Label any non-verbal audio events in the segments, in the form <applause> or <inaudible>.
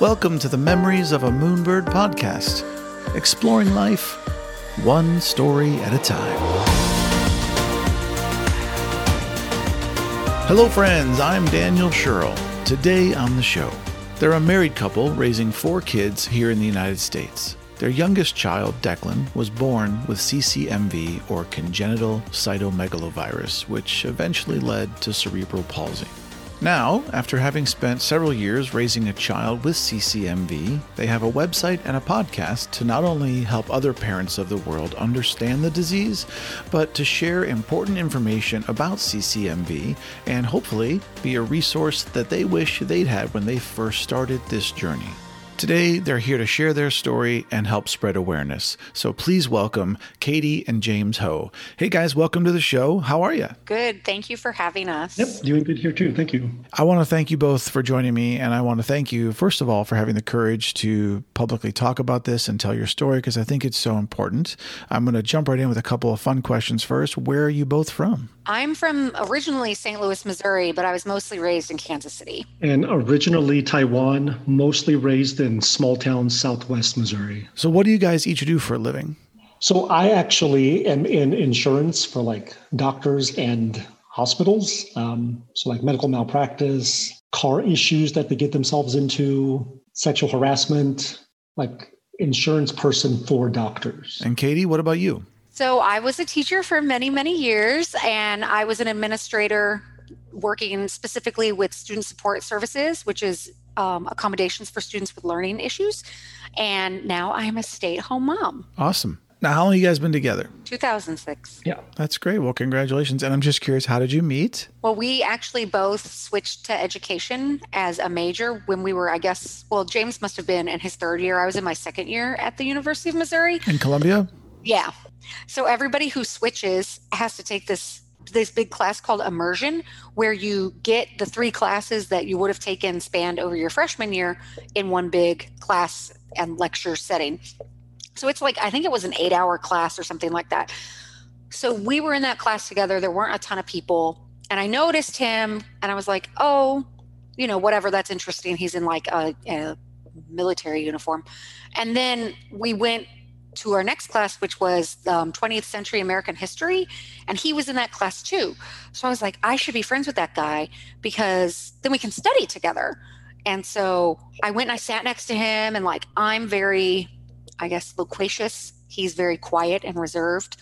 Welcome to the Memories of a Moonbird podcast, exploring life one story at a time. Hello, friends. I'm Daniel Sherrill. Today on the show, they're a married couple raising four kids here in the United States. Their youngest child, Declan, was born with CCMV or congenital cytomegalovirus, which eventually led to cerebral palsy. Now, after having spent several years raising a child with CCMV, they have a website and a podcast to not only help other parents of the world understand the disease, but to share important information about CCMV and hopefully be a resource that they wish they'd had when they first started this journey. Today, they're here to share their story and help spread awareness. So please welcome Katie and James Hou. Hey guys, welcome to the show. How are you? Good. Thank you for having us. Yep, doing good here too. Thank you. I want to thank you both for joining me. And I want to thank you, first of all, for having the courage to publicly talk about this and tell your story because I think it's so important. I'm going to jump right in with a couple of fun questions first. Where are you both from? I'm from originally St. Louis, Missouri, but I was mostly raised in Kansas City. And originally Taiwan, mostly raised in small town southwest Missouri. So, what do you guys each do for a living? So, I actually am in insurance for like doctors and hospitals. Um, so, like medical malpractice, car issues that they get themselves into, sexual harassment, like insurance person for doctors. And Katie, what about you? So I was a teacher for many, many years, and I was an administrator working specifically with student support services, which is um, accommodations for students with learning issues. And now I am a stay at home mom. Awesome. Now, how long you guys been together? 2006. Yeah. That's great. Well, congratulations. And I'm just curious, how did you meet? Well, we actually both switched to education as a major when we were, I guess, well, James must have been in his third year. I was in my second year at the University of Missouri. In Columbia? Yeah. So everybody who switches has to take this this big class called immersion where you get the three classes that you would have taken spanned over your freshman year in one big class and lecture setting. So it's like I think it was an 8-hour class or something like that. So we were in that class together. There weren't a ton of people and I noticed him and I was like, "Oh, you know, whatever, that's interesting. He's in like a, a military uniform." And then we went to our next class, which was um, 20th century American history. And he was in that class too. So I was like, I should be friends with that guy because then we can study together. And so I went and I sat next to him, and like, I'm very, I guess, loquacious. He's very quiet and reserved.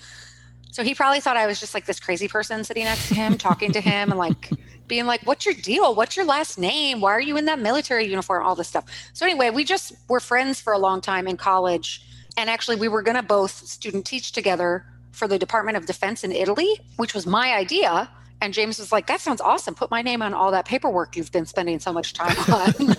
So he probably thought I was just like this crazy person sitting next to him, talking to him, and like being like, What's your deal? What's your last name? Why are you in that military uniform? All this stuff. So, anyway, we just were friends for a long time in college and actually, we were going to both student teach together for the Department of Defense in Italy, which was my idea. And James was like, that sounds awesome. Put my name on all that paperwork you've been spending so much time on. <laughs>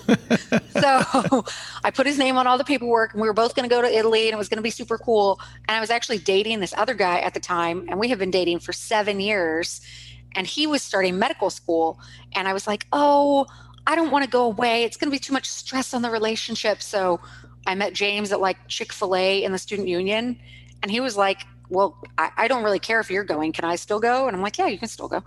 <laughs> so I put his name on all the paperwork, and we were both going to go to Italy, and it was going to be super cool. And I was actually dating this other guy at the time, and we have been dating for seven years. And he was starting medical school. And I was like, oh, I don't want to go away. It's going to be too much stress on the relationship. So I met James at like Chick fil A in the student union, and he was like, Well, I, I, don't really care if you're going. Can I still go? And I'm like, Yeah, you can still go.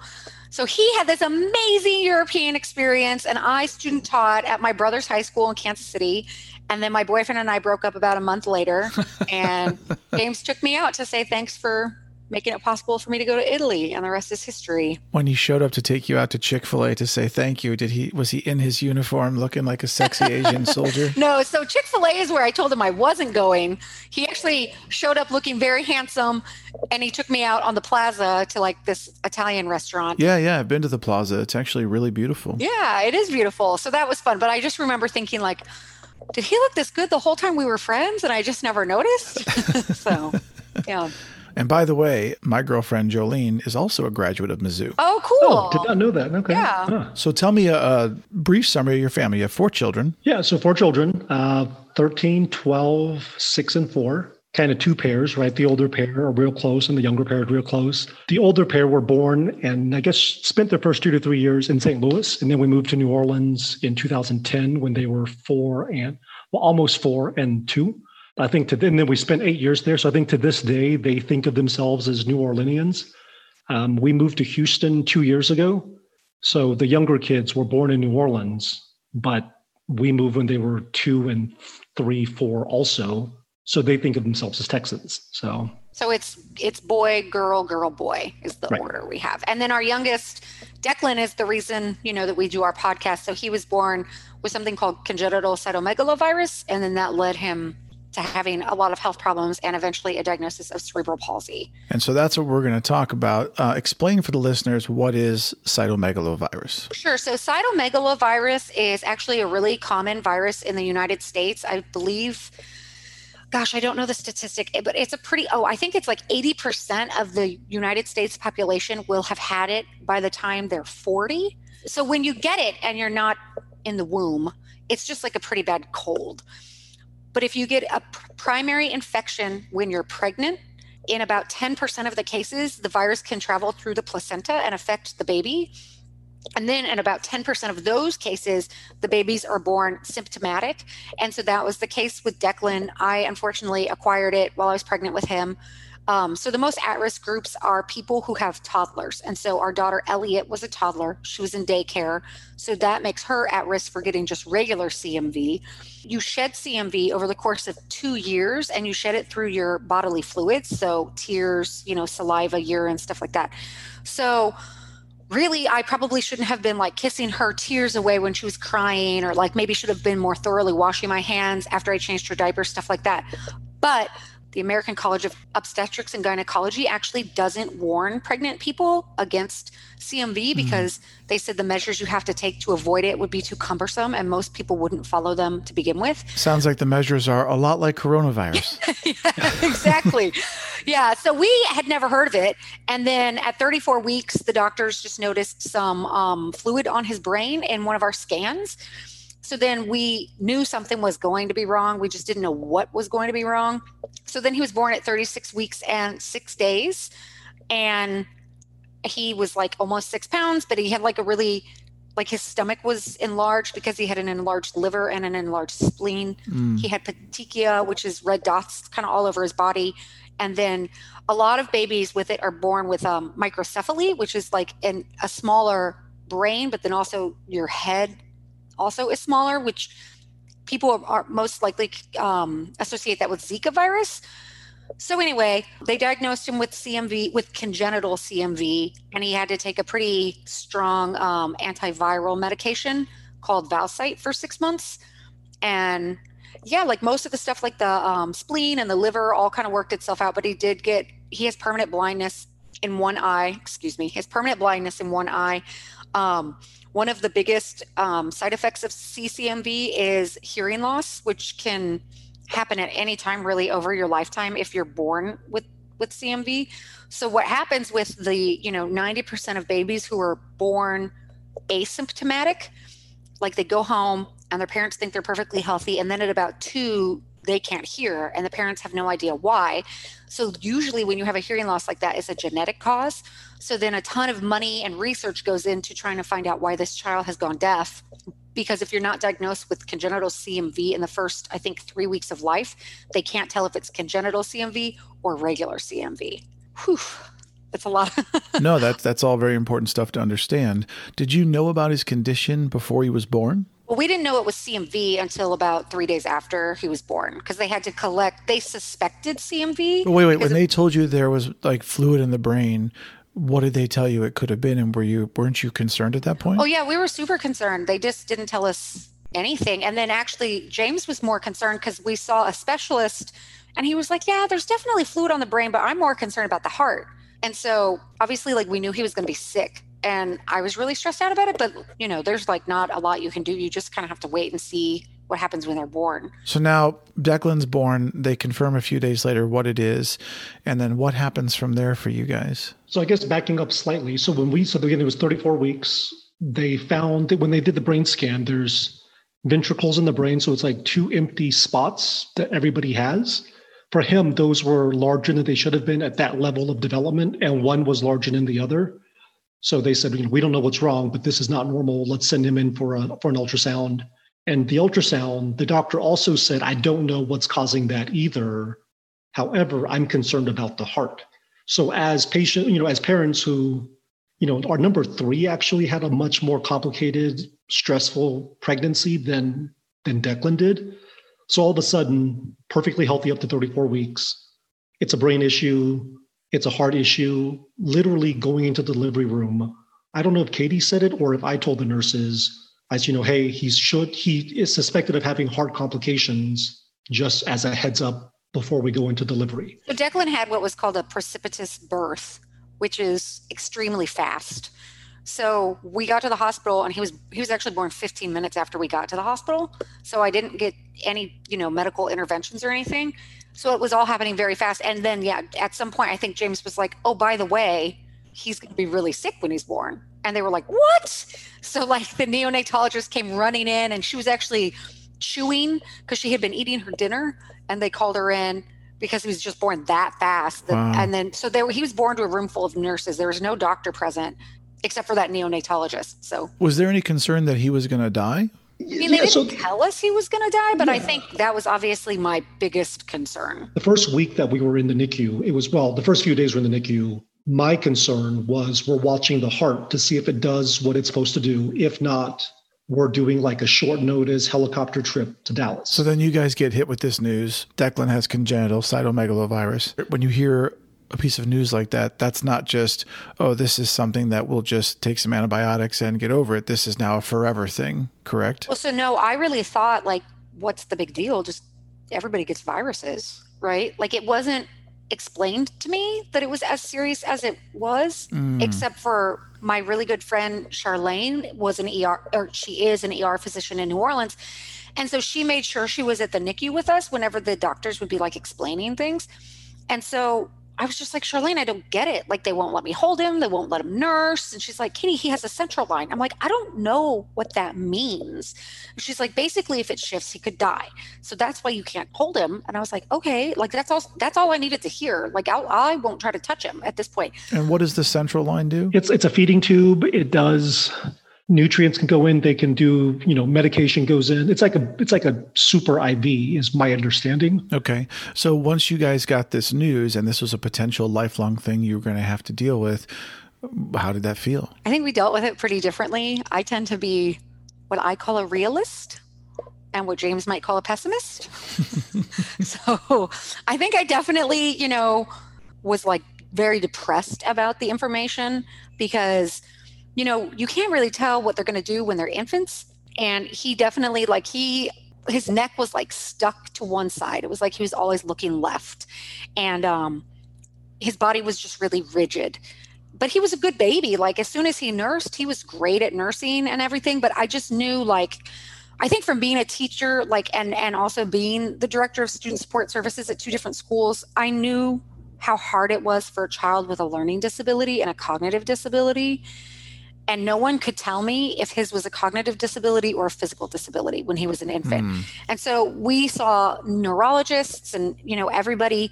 So he had this amazing European experience, and I student taught at my brother's high school in Kansas City. And then my boyfriend and I broke up about a month later, <laughs> and James took me out to say thanks for making it possible for me to go to Italy, and the rest is history. When he showed up to take you out to Chick Fil A to say thank you, did he was he in his uniform, looking like a sexy Asian <laughs> soldier? No, so Chick Fil A is where I told him I wasn't going. He actually showed up looking very handsome, and he took me out on the plaza to like this Italian restaurant. Yeah, yeah, I've been to the plaza. It's actually really beautiful. Yeah, it is beautiful. So that was fun. But I just remember thinking like. Did he look this good the whole time we were friends and I just never noticed? <laughs> so, yeah. And by the way, my girlfriend Jolene is also a graduate of Mizzou. Oh, cool. Oh, did not know that. Okay. Yeah. Huh. So tell me a, a, brief summary of your family. You have four children. Yeah. So four children uh, 13, 12, 6, and 4. Kind of two pairs, right? The older pair are real close and the younger pair are real close. The older pair were born and I guess spent their first two to three years in St. Louis. And then we moved to New Orleans in 2010 when they were four and, well, almost four and two. I think to and then we spent eight years there. So I think to this day they think of themselves as New Orleanians. Um, we moved to Houston two years ago, so the younger kids were born in New Orleans, but we moved when they were two and three, four also. So they think of themselves as Texans. So so it's it's boy, girl, girl, boy is the Right. order we have. And then our youngest, Declan, is the reason, you know, that we do our podcast. So he was born with something called congenital cytomegalovirus, and then that led him to having a lot of health problems and eventually a diagnosis of cerebral palsy. And so that's what we're going to talk about. Uh, explain for the listeners what is cytomegalovirus. Sure. So cytomegalovirus is actually a really common virus in the United States. I believe, gosh, I don't know the statistic, but it's a pretty, oh, I think it's like 80% of the United States population will have had it by the time they're 40. So when you get it and you're not in the womb, it's just like a pretty bad cold. But if you get a pr- primary infection when you're pregnant, in about 10% of the cases, the virus can travel through the placenta and affect the baby. And then in about 10% of those cases, the babies are born symptomatic. And so that was the case with Declan. I unfortunately acquired it while I was pregnant with him. Um, so the most at risk groups are people who have toddlers. And so our daughter Elliot was a toddler. She was in daycare. So that makes her at risk for getting just regular CMV. You shed CMV over the course of two years and you shed it through your bodily fluids. So tears, you know, saliva, urine, stuff like that. So really i probably shouldn't have been like kissing her tears away when she was crying or like maybe should have been more thoroughly washing my hands after i changed her diaper stuff like that but the american college of obstetrics and gynecology actually doesn't warn pregnant people against cmv because they said the measures you have to take to avoid it would be too cumbersome and most people wouldn't follow them to begin with Sounds like the measures are a lot like coronavirus. <laughs> exactly. Yeah. So we had never heard of it. And then at 34 weeks, the doctors just noticed some um, fluid on his brain in one of our scans. So then we knew something was going to be wrong. We just didn't know what was going to be wrong. So then he was born at 36 weeks and six days. And he was like almost six pounds, but he had like a really, like his stomach was enlarged because he had an enlarged liver and an enlarged spleen. Mm. He had petechia, which is red dots kind of all over his body. And then a lot of babies with it are born with um, microcephaly, which is like an, a smaller brain, but then also your head also is smaller, which people are, most likely um, associate that with Zika virus. So anyway, they diagnosed him with CMV, with congenital CMV, and he had to take a pretty strong um, antiviral medication called Valcyte for six months. And yeah, like most of the stuff, like the um, spleen and the liver, all kind of worked itself out. But he did get, he has permanent blindness in one eye. Excuse me, he has permanent blindness in one eye. Um, one of the biggest um, side effects of CCMV is hearing loss, which can happen at any time really over your lifetime if you're born with with CMV. So what happens with the, you know, 90% of babies who are born asymptomatic, like they go home and their parents think they're perfectly healthy and then at about 2 they can't hear and the parents have no idea why. So usually when you have a hearing loss like that it's a genetic cause. So then a ton of money and research goes into trying to find out why this child has gone deaf because if you're not diagnosed with congenital CMV in the first, I think, three weeks of life, they can't tell if it's congenital CMV or regular CMV. Whew, it's a lot. <laughs> no, that's that's all very important stuff to understand. Did you know about his condition before he was born? Well, we didn't know it was CMV until about three days after he was born because they had to collect. They suspected CMV. Wait, wait. When they told you there was like fluid in the brain, what did they tell you it could have been? And were you weren't you concerned at that point? Oh yeah, we were super concerned. They just didn't tell us anything. And then actually James was more concerned because we saw a specialist and he was like, Yeah, there's definitely fluid on the brain, but I'm more concerned about the heart. And so obviously like we knew he was gonna be sick. And I was really stressed out about it, but you know, there's like not a lot you can do. You just kind of have to wait and see what happens when they're born. So now Declan's born. They confirm a few days later what it is, and then what happens from there for you guys? So I guess backing up slightly. So when we so again it was 34 weeks. They found that when they did the brain scan, there's ventricles in the brain, so it's like two empty spots that everybody has. For him, those were larger than they should have been at that level of development, and one was larger than the other. So they said, you know, we don't know what's wrong, but this is not normal. Let's send him in for a for an ultrasound. And the ultrasound, the doctor also said, I don't know what's causing that either. However, I'm concerned about the heart. So as patient, you know, as parents who, you know, our number three actually had a much more complicated stressful pregnancy than than Declan did. So all of a sudden, perfectly healthy up to 34 weeks. It's a brain issue. It's a heart issue. Literally going into the delivery room. I don't know if Katie said it or if I told the nurses, as you know, hey, he's should he is suspected of having heart complications just as a heads up before we go into delivery. So Declan had what was called a precipitous birth, which is extremely fast. So we got to the hospital and he was he was actually born 15 minutes after we got to the hospital. So I didn't get any, you know, medical interventions or anything. So it was all happening very fast. And then yeah, at some point I think James was like, "Oh, by the way, he's going to be really sick when he's born." And they were like, "What?" So like the neonatologist came running in and she was actually chewing because she had been eating her dinner and they called her in because he was just born that fast. Wow. And then, so there, he was born to a room full of nurses. There was no doctor present except for that neonatologist. So, was there any concern that he was going to die? I mean, they yeah, didn't so, tell us he was going to die, but yeah. I think that was obviously my biggest concern. The first week that we were in the NICU, it was, well, the first few days were in the NICU. My concern was we're watching the heart to see if it does what it's supposed to do. If not, we're doing like a short notice helicopter trip to Dallas. So then you guys get hit with this news. Declan has congenital cytomegalovirus. When you hear a piece of news like that, that's not just, oh, this is something that we'll just take some antibiotics and get over it. This is now a forever thing, correct? Well, so no, I really thought, like, what's the big deal? Just everybody gets viruses, right? Like, it wasn't explained to me that it was as serious as it was, mm. except for my really good friend Charlene was an ER, or she is an ER physician in New Orleans. And so she made sure she was at the NICU with us whenever the doctors would be like explaining things. And so I was just like, Charlene, I don't get it. Like, they won't let me hold him. They won't let him nurse. And she's like, Kitty, he has a central line. I'm like, I don't know what that means. And she's like, basically, if it shifts, he could die. So that's why you can't hold him. And I was like, okay, like that's all. That's all I needed to hear. Like, I'll, I won't try to touch him at this point. And what does the central line do? It's it's a feeding tube. It does nutrients can go in they can do you know medication goes in. It's like a it's like a super iv is my understanding. Okay. So once you guys got this news and this was a potential lifelong thing you were going to have to deal with how did that feel? I think we dealt with it pretty differently. I tend to be what i call a realist and what james might call a pessimist. <laughs> So i think i definitely you know was like very depressed about the information because you know, you can't really tell what they're going to do when they're infants. And he definitely, like, he, his neck was like stuck to one side. It was like he was always looking left. And um, his body was just really rigid. But he was a good baby. Like, as soon as he nursed, he was great at nursing and everything. But I just knew, like, I think from being a teacher, like, and and also being the director of student support services at two different schools, I knew how hard it was for a child with a learning disability and a cognitive disability and no one could tell me if his was a cognitive disability or a physical disability when he was an infant mm. and so we saw neurologists and you know everybody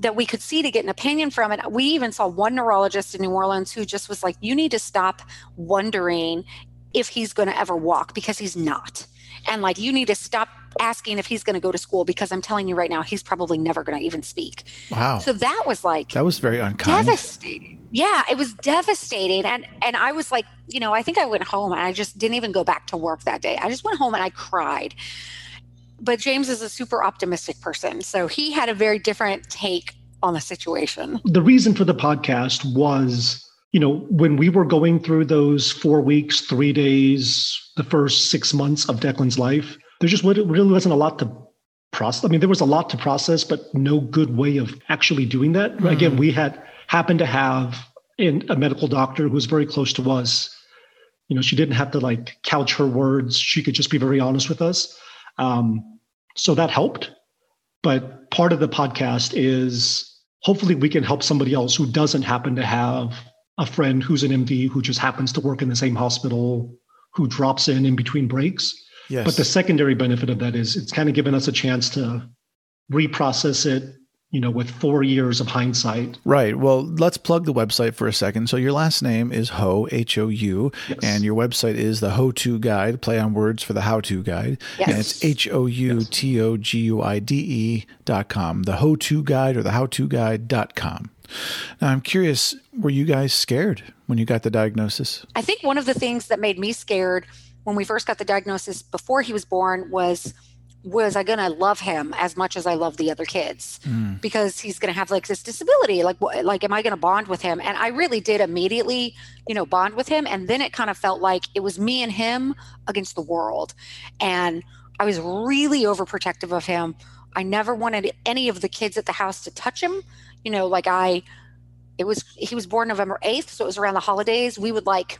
that we could see to get an opinion from it we even saw one neurologist in new orleans who just was like you need to stop wondering if he's going to ever walk because he's not and like you need to stop asking if he's going to go to school because I'm telling you right now he's probably never going to even speak. Wow. So that was like That was very unkind. Devastating. Yeah, it was devastating and and I was like, you know, I think I went home and I just didn't even go back to work that day. I just went home and I cried. But James is a super optimistic person, so he had a very different take on the situation. The reason for the podcast was you know, when we were going through those four weeks, three days, the first six months of Declan's life, there just really wasn't a lot to process. I mean, there was a lot to process, but no good way of actually doing that. Mm. Again, we had happened to have in a medical doctor who was very close to us. You know, she didn't have to like couch her words. She could just be very honest with us. Um, so that helped. But part of the podcast is hopefully we can help somebody else who doesn't happen to have a friend who's an MD who just happens to work in the same hospital who drops in in between breaks. Yes. But the secondary benefit of that is it's kind of given us a chance to reprocess it, you know, with four years of hindsight. Right. Well, let's plug the website for a second. So your last name is Hou, H O U, yes. and your website is the Hou To Guide, play on words for the How To Guide. Yes. And it's H O U T O G U I D E dot com, the How To Guide or the How To Guide dot com. Now, I'm curious, were you guys scared when you got the diagnosis? I think one of the things that made me scared when we first got the diagnosis before he was born was was I going to love him as much as I love the other kids? Mm. because he's going to have like this disability like like am I going to bond with him? And I really did immediately you know bond with him and then it kind of felt like it was me and him against the world. And I was really overprotective of him. I never wanted any of the kids at the house to touch him. You know like I it was he was born November 8th so it was around the holidays. We would like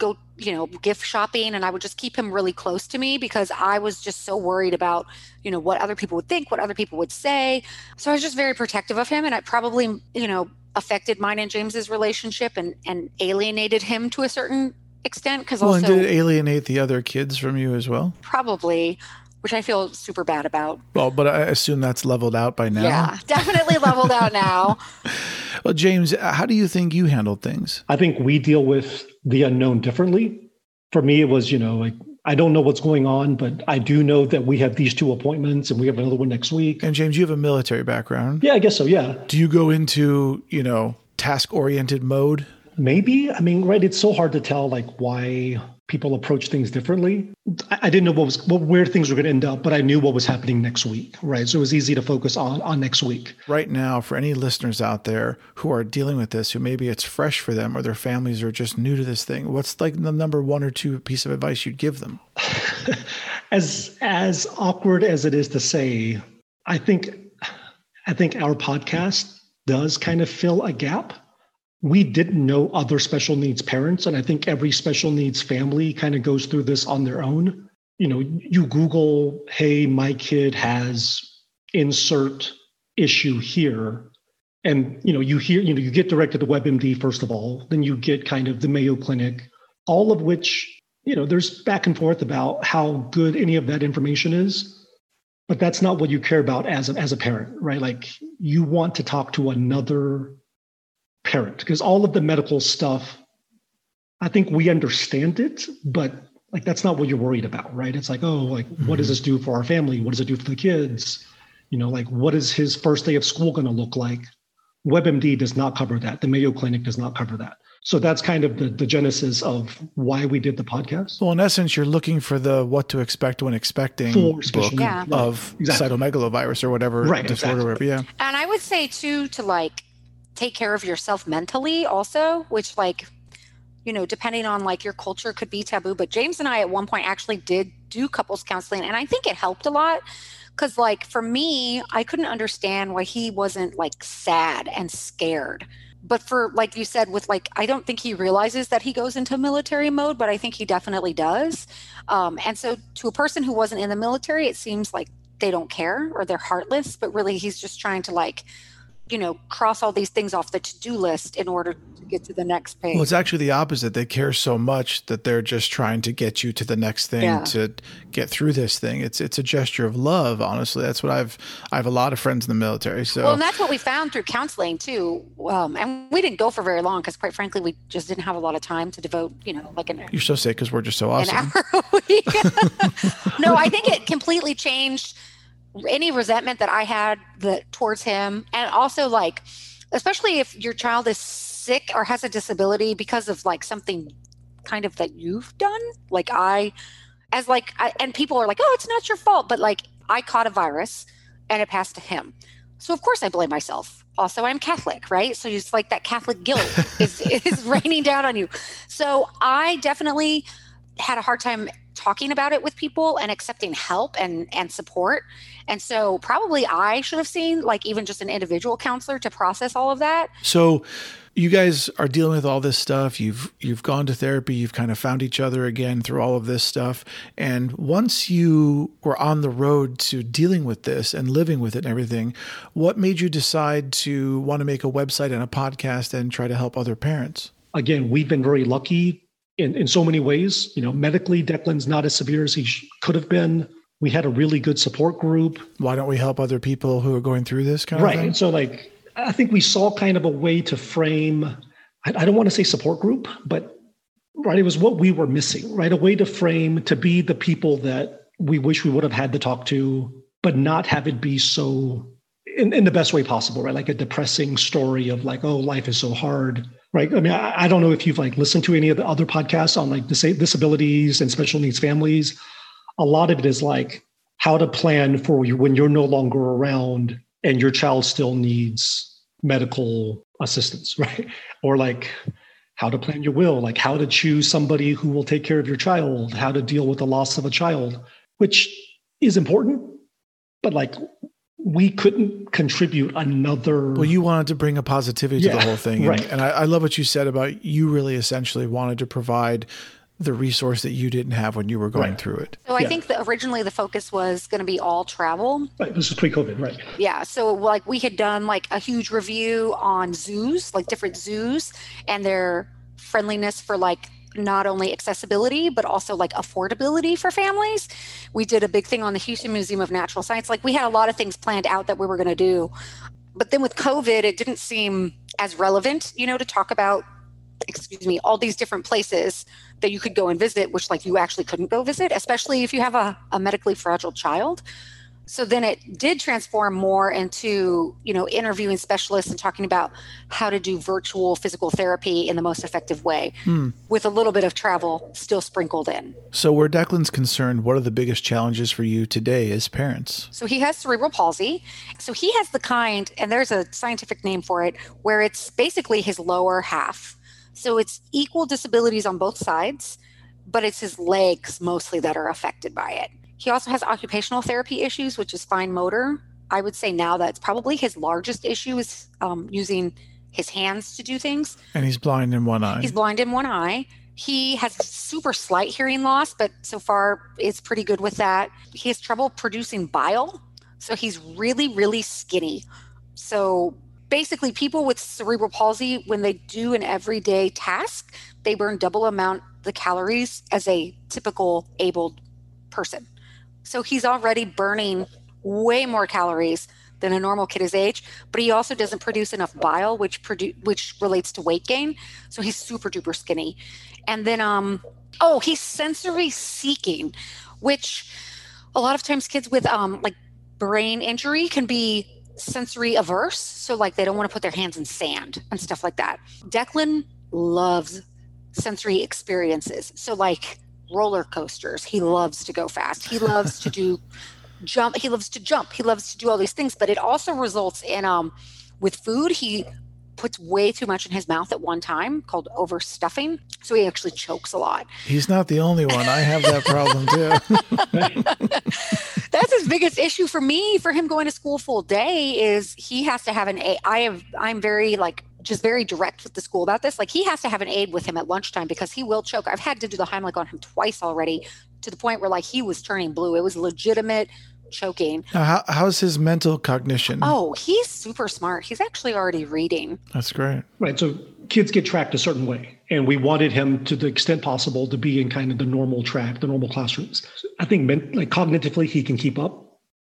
go, you know, gift shopping and I would just keep him really close to me because I was just so worried about, you know, what other people would think, what other people would say. So I was just very protective of him and it probably, you know, affected mine and James's relationship and and alienated him to a certain extent because well, also and did it alienate the other kids from you as well? Probably which I feel super bad about. Well, but I assume that's leveled out by now. Yeah, definitely leveled out now. <laughs> Well, James, uh, how do you think you handled things? I think we deal with the unknown differently. For me, it was, you know, like I don't know what's going on, but I do know that we have these two appointments and we have another one next week. And James, you have a military background. Yeah, I guess so. Yeah. Do you go into, you know, task oriented mode? Maybe. I mean, right, it's so hard to tell like why people approach things differently. I, didn't know what was what where things were going to end up, but I knew what was happening next week, right? So it was easy to focus on on next week. Right now, for any listeners out there who are dealing with this, who maybe it's fresh for them or their families are just new to this thing, what's like the number one or two piece of advice you'd give them? <laughs> as as awkward as it is to say, I think I think our podcast does kind of fill a gap we didn't know other special needs parents. And I think every special needs family kind of goes through this on their own. You know, you Google, hey, my kid has insert issue here. And you know, you hear, you know, you get directed to WebMD first of all, then you get kind of the Mayo Clinic, all of which, you know, there's back and forth about how good any of that information is but that's not what you care about as a, as a parent right like you want to talk to another parent because all of the medical stuff i think we understand it but like that's not what you're worried about right it's like oh like mm-hmm. what does mm-hmm. this do for our family what does it do for the kids you know like what is his first day of school going to look like webmd does not cover that the mayo clinic does not cover that so that's kind of the, the genesis of why we did the podcast well in essence you're looking for the what to expect when expecting book yeah. of exactly. cytomegalovirus or whatever right, disorder exactly. yeah and i would say too to like take care of yourself mentally also which like you know depending on like your culture could be taboo but james and i at one point actually did do couples counseling and i think it helped a lot because like for me i couldn't understand why he wasn't like sad and scared. But for like you said with like i don't think he realizes that he goes into military mode but i think he definitely does. Um, and so to a person who wasn't in the military it seems like they don't care or they're heartless but really he's just trying to like you know, cross all these things off the to-do list in order to get to the next page. Well, it's actually the opposite. They care so much that they're just trying to get you to the next thing yeah. to get through this thing. It's it's a gesture of love, honestly. That's what I've I have a lot of friends in the military. So Well, and that's what we found through counseling too. Um, and we didn't go for very long because quite frankly we just didn't have a lot of time to devote, you know, like an You're so sick because we're just so awesome. An hour a week. <laughs> no, I think it completely changed any resentment that I had that towards him, and also like, especially if your child is sick or has a disability because of like something kind of that you've done, like I, as like, I, and people are like, oh, it's not your fault, but like I caught a virus and it passed to him, so of course I blame myself. Also, I'm Catholic, right? So it's like that Catholic guilt <laughs> is is raining down on you. So I definitely had a hard time talking about it with people and accepting help and and support. And so probably i should have seen like even just an individual counselor to process all of that. So you guys are dealing with all this stuff. You've you've gone to therapy. You've kind of found each other again through all of this stuff. And once you were on the road to dealing with this and living with it and everything what made you decide to want to make a website and a podcast and try to help other parents? Again we've been very lucky in, in so many ways. You know, medically, Declan's not as severe as he sh- could have been. We had a really good support group. Why don't we help other people who are going through this kind right. of thing? Right. And so, like, I think we saw kind of a way to frame, I, I don't want to say support group, but right, it was what we were missing, right? A way to frame to be the people that we wish we would have had to talk to, but not have it be so in, in the best way possible, right? Like a depressing story of like, oh, life is so hard right? I mean, I, I, don't know if you've like listened to any of the other podcasts on like dis- disabilities and special needs families. A lot of it is like how to plan for you when you're no longer around and your child still needs medical assistance, <laughs> right? Or like how to plan your will, like how to choose somebody who will take care of your child, how to deal with the loss of a child, which is important, but like we couldn't contribute another. Well, you wanted to bring a positivity yeah, to the whole thing. Right. And, and I, I love what you said about you really essentially wanted to provide the resource that you didn't have when you were going right. through it. So I yeah. think that originally the focus was going to be all travel. Right. This is pre-COVID, right? Yeah. So like we had done like a huge review on zoos, like different zoos and their friendliness for like not only accessibility but also like affordability for families. We did a big thing on the Houston Museum of Natural Science. Like we had a lot of things planned out that we were going to do. But then with COVID, it didn't seem as relevant, you know, to talk about excuse me, all these different places that you could go and visit, which like you actually couldn't go visit, especially if you have a, a medically fragile child. So then it did transform more into, you know, interviewing specialists and talking about how to do virtual physical therapy in the most effective way hmm. with a little bit of travel still sprinkled in. So where Declan's concerned, what are the biggest challenges for you today as parents? So he has cerebral palsy. So he has the kind, and there's a scientific name for it, where it's basically his lower half so it's equal disabilities on both sides, but it's his legs mostly that are affected by it. He also has occupational therapy issues, which is fine motor. I would say now that's probably his largest issue is um, using his hands to do things. And he's blind in one eye. He's blind in one eye. He has super slight hearing loss, but so far is pretty good with that. He has trouble producing bile. So he's really, really skinny. So basically people with cerebral palsy when they do an everyday task they burn double amount the calories as a typical abled person so he's already burning way more calories than a normal kid his age but he also doesn't produce enough bile which produce which relates to weight gain so he's super duper skinny and then um oh he's sensory seeking which a lot of times kids with um like brain injury can be sensory averse. So, like, they don't want to put their hands in sand and stuff like that. Declan loves sensory experiences. So, like, roller coasters. He loves to go fast. He loves to do <laughs> jump. He loves to jump. He loves to do all these things. But it also results in, um, with food, he puts way too much in his mouth at one time called overstuffing. So he actually chokes a lot. He's not the only one. I have that problem too. <laughs> That's his biggest issue for me for him going to school full day is he has to have an a I have I'm very like just very direct with the school about this. Like he has to have an aide with him at lunchtime because he will choke. I've had to do the Heimlich on him twice already to the point where like he was turning blue. It was legitimate choking. how, how's his mental cognition? Oh, he's super smart. He's actually already reading. That's great. Right. So kids get tracked a certain way. And we wanted him to the extent possible to be in kind of the normal track, the normal classrooms. I think like cognitively he can keep up.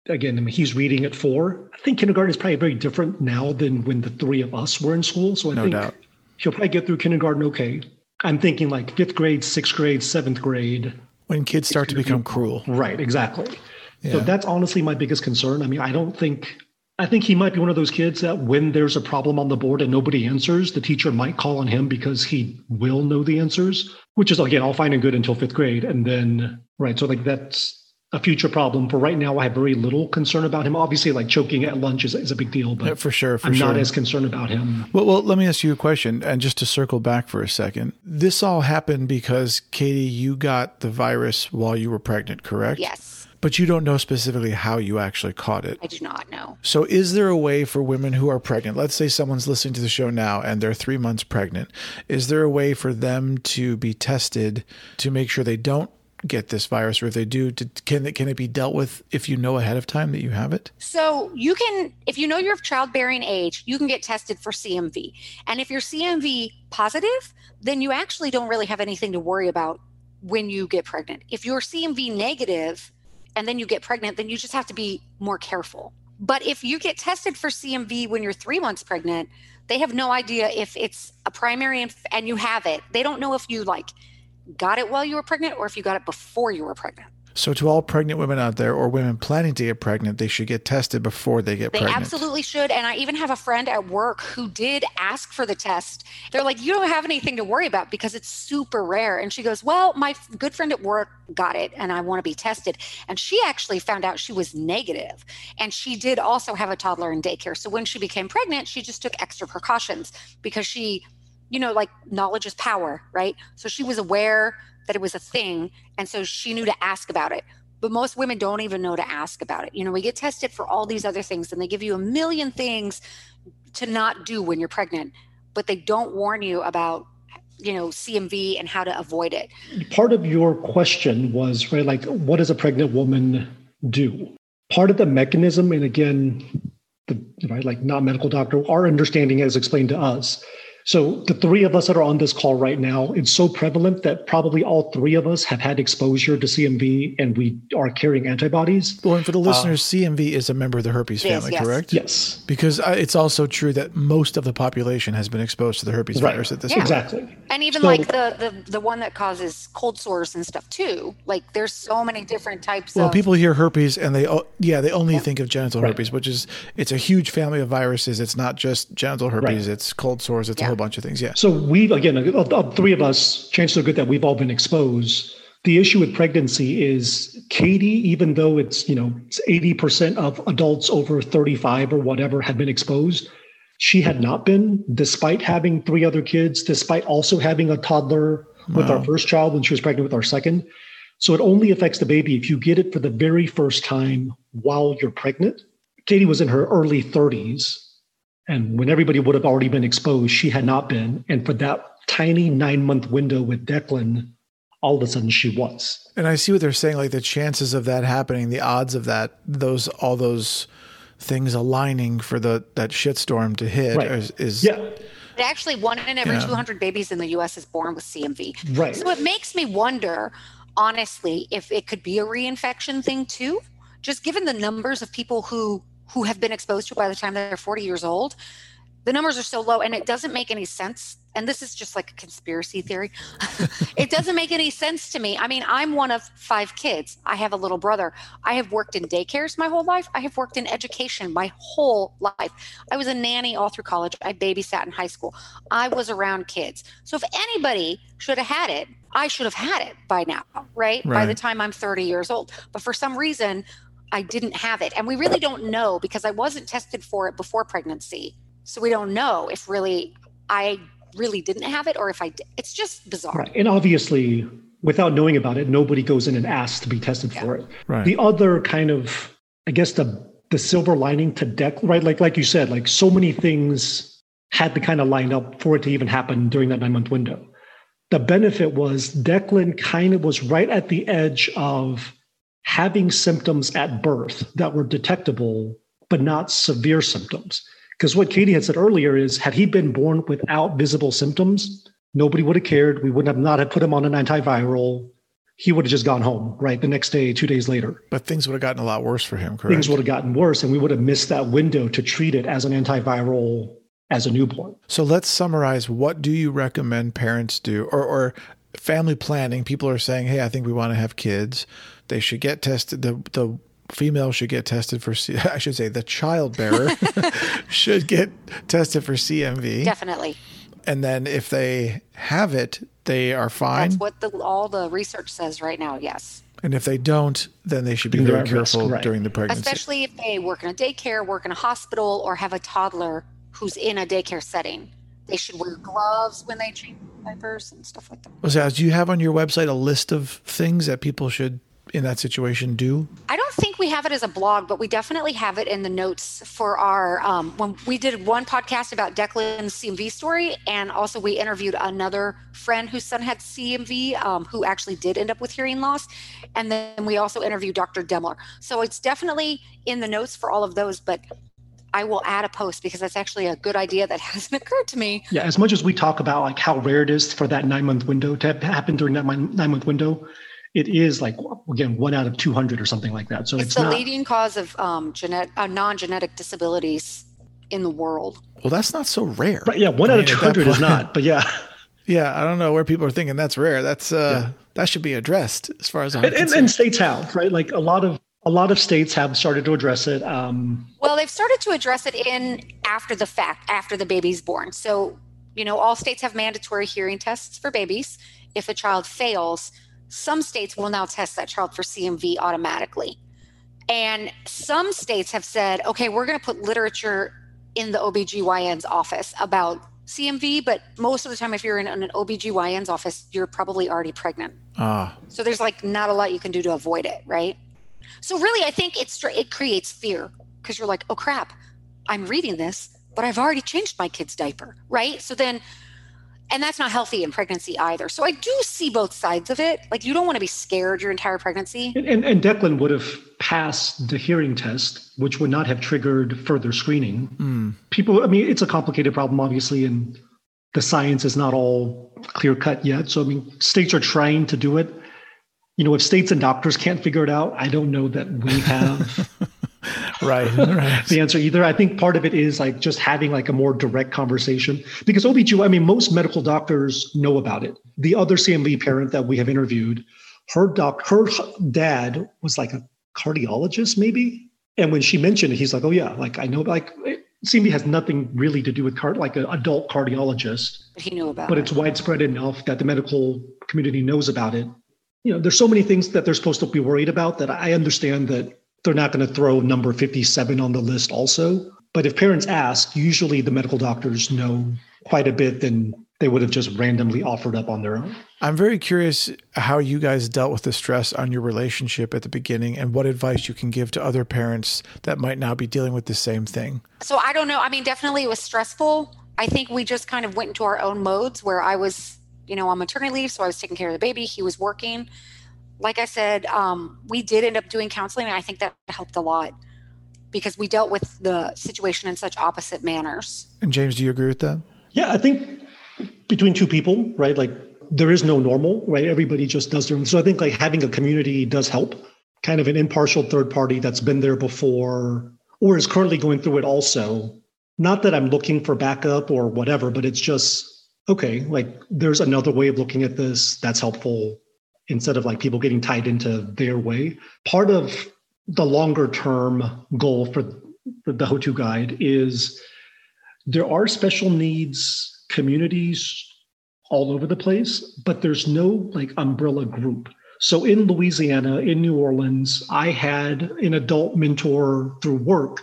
Again, I mean, he's reading at four. I think kindergarten is probably very different now than when the three of us were in school. So I no think doubt. he'll probably get through kindergarten okay. I'm thinking like fifth grade, sixth grade, seventh grade. When kids start to become cruel. Right, exactly. Yeah. So that's honestly my biggest concern. I mean, I don't think I think he might be one of those kids that when there's a problem on the board and nobody answers, the teacher might call on him because he will know the answers, which is again all fine and good until fifth grade. And then right. So like that's a future problem. For right now, I have very little concern about him. Obviously, like choking at lunch is, is a big deal, but yeah, for sure, for I'm sure. not as concerned about him. Well, well, let me ask you a question, and just to circle back for a second, this all happened because Katie, you got the virus while you were pregnant, correct? Yes. But you don't know specifically how you actually caught it. I do not know. So, is there a way for women who are pregnant? Let's say someone's listening to the show now and they're three months pregnant. Is there a way for them to be tested to make sure they don't get this virus, or if they do, to, can it can it be dealt with if you know ahead of time that you have it? So you can, if you know you're of childbearing age, you can get tested for CMV, and if you're CMV positive, then you actually don't really have anything to worry about when you get pregnant. If you're CMV negative, and then you get pregnant, then you just have to be more careful. But if you get tested for CMV when you're three months pregnant, they have no idea if it's a primary inf- and you have it. They don't know if you like got it while you were pregnant or if you got it before you were pregnant. So, to all pregnant women out there or women planning to get pregnant, they should get tested before they get they pregnant. They absolutely should. And I even have a friend at work who did ask for the test. They're like, you don't have anything to worry about because it's super rare. And she goes, well, my good friend at work got it and I want to be tested. And she actually found out she was negative. And she did also have a toddler in daycare. So when she became pregnant, she just took extra precautions because she, you know, like knowledge is power, right? So she was aware that it was a thing. And so she knew to ask about it. But most women don't even know to ask about it. You know, we get tested for all these other things and they give you a million things to not do when you're pregnant, but they don't warn you about, you know, CMV and how to avoid it. Part of your question was, right, like, what does a pregnant woman do? Part of the mechanism, and again, the, right, like not medical doctor, our understanding as explained to us so the three of us that are on this call right now, it's so prevalent that probably all three of us have had exposure to CMV and we are carrying antibodies. Well, and for the listeners, uh, CMV is a member of the herpes family, yes. correct? Yes. Because uh, it's also true that most of the population has been exposed to the herpes right. virus at this yeah. point. Exactly. And even so, like the, the the one that causes cold sores and stuff too. Like there's so many different types well, of people hear herpes and they yeah, they only yeah. think of genital right. herpes, which is it's a huge family of viruses. It's not just genital herpes, right. it's cold sores, it's yeah. A whole bunch of things. Yeah. So we've again, of, of three of us, chances are good that we've all been exposed. The issue with pregnancy is Katie, even though it's you know it's eighty percent of adults over thirty five or whatever had been exposed, she had not been, despite having three other kids, despite also having a toddler with wow. our first child when she was pregnant with our second. So it only affects the baby if you get it for the very first time while you're pregnant. Katie was in her early 30s and when everybody would have already been exposed, she had not been. And for that tiny nine month window with Declan, all of a sudden she was. And I see what they're saying, like the chances of that happening, the odds of that, those all those things aligning for the that shitstorm to hit right. is, is yeah. Actually, one in every yeah. 200 babies in the U.S. is born with CMV. Right. So it makes me wonder, honestly, if it could be a reinfection thing too. Just given the numbers of people who who have been exposed to by the time they're 40 years old the numbers are so low and it doesn't make any sense. And this is just like a conspiracy theory. <laughs> It doesn't make any sense to me. I mean i'm one of five kids. I have a little brother. I have worked in daycares my whole life. I have worked in education my whole life. I was a nanny all through college. I babysat in high school. I was around kids. So if anybody should have had it i should have had it by now right, right. by the time i'm 30 years old. But for some reason I didn't have it. And we really don't know because I wasn't tested for it before pregnancy. So we don't know if really I really didn't have it or if I did. It's just bizarre. Right. And obviously, without knowing about it, nobody goes in and asks to be tested yeah. for it. Right. The other kind of, I guess the the silver lining to deck, right? Like like you said, like so many things had to kind of line up for it to even happen during that nine month window. The benefit was Declan kind of was right at the edge of having symptoms at birth that were detectable, but not severe symptoms. Because what Katie had said earlier is, had he been born without visible symptoms, nobody would have cared. We wouldn't have not have put him on an antiviral. He would have just gone home, right? The next day, two days later. But things would have gotten a lot worse for him, correct? Things would have gotten worse, and we would have missed that window to treat it as an antiviral as a newborn. So let's summarize. What do you recommend parents do, or, or family planning? People are saying, "Hey, I think we want to have kids." They should get tested. The the female should get tested for C- <laughs> I should say the child bearer <laughs> should get tested for CMV. Definitely. And then if they have it, they are fine. That's what the, all the research says right now. Yes. And if they don't, then they should be very careful risk, right. during the pregnancy. Especially if they work in a daycare, work in a hospital, or have a toddler who's in a daycare setting. They should wear gloves when they change diapers and stuff like that. Well, so do you have on your website a list of things that people should in that situation do? I don't think we have it as a blog, but we definitely have it in the notes for our um, when we did one podcast about Declan's CMV story, and also we interviewed another friend whose son had CMV, um, who actually did end up with hearing loss, and then we also interviewed Dr. Demler. So it's definitely in the notes for all of those, but. I will add a post because that's actually a good idea that <laughs> hasn't occurred to me. Yeah, as much as we talk about like how rare it is for that nine month window to happen during that nine month window, it is like again one out of 200 or something like that so it's, it's the not, leading cause of um, genet- uh, non-genetic disabilities in the world well that's not so rare right yeah one I out mean, of 200 is not but yeah <laughs> Yeah, I don't know where people are thinking that's rare. That's uh, yeah. that should be addressed as far as I'm and, and, and states have right. Like a lot of a lot of states have started to address it. Um, well, they've started to address it in after the fact, after the baby's born. So you know, all states have mandatory hearing tests for babies. If a child fails, some states will now test that child for CMV automatically. And some states have said, okay, we're going to put literature in the OBGYN's office about CMV, but most of the time, if you're in an OBGYN's office, you're probably already pregnant. Ah. So there's like not a lot you can do to avoid it, right? So really, I think it's it creates fear because you're like, oh crap, I'm reading this, but I've already changed my kid's diaper, right? So then and that's not healthy in pregnancy either. So I do see both sides of it. Like you don't want to be scared your entire pregnancy. And, and, and Declan would have passed the hearing test, which would not have triggered further screening. Mm. People, I mean, it's a complicated problem, obviously, and the science is not all clear cut yet. So I mean, states are trying to do it. You know, if states and doctors can't figure it out, I don't know that we have <laughs> right, right. the answer either. I think part of it is like just having like a more direct conversation because OBGYN, I mean, most medical doctors know about it. The other CMV parent that we have interviewed, her doc, her dad was like a cardiologist, maybe. And when she mentioned it, he's like, "Oh yeah, like I know, like CMV has nothing really to do with card, like an adult cardiologist. He knew about, but it. it's widespread enough that the medical community knows about it. You know, there's so many things that they're supposed to be worried about that I understand that they're not going to throw number 57 on the list also. But if parents ask, usually the medical doctors know quite a bit than they would have just randomly offered up on their own. I'm very curious how you guys dealt with the stress on your relationship at the beginning and what advice you can give to other parents that might now be dealing with the same thing. So I don't know. I mean, definitely it was stressful. I think we just kind of went into our own modes where I was, you know, I'm on maternity leave. So I was taking care of the baby, he was working like I said, um, we did end up doing counseling, and I think that helped a lot because we dealt with the situation in such opposite manners. And James, do you agree with that? Yeah, I think between two people, right? Like there is no normal, right? Everybody just does their own. So I think like having a community does help. Kind of an impartial third party that's been there before or is currently going through it also. Not that I'm looking for backup or whatever, but it's just okay, like there's another way of looking at this that's helpful instead of like people getting tied into their way. Part of the longer term goal for the Hou To Guide is there are special needs communities all over the place, but there's no like umbrella group. So in Louisiana, in New Orleans, I had an adult mentor through work,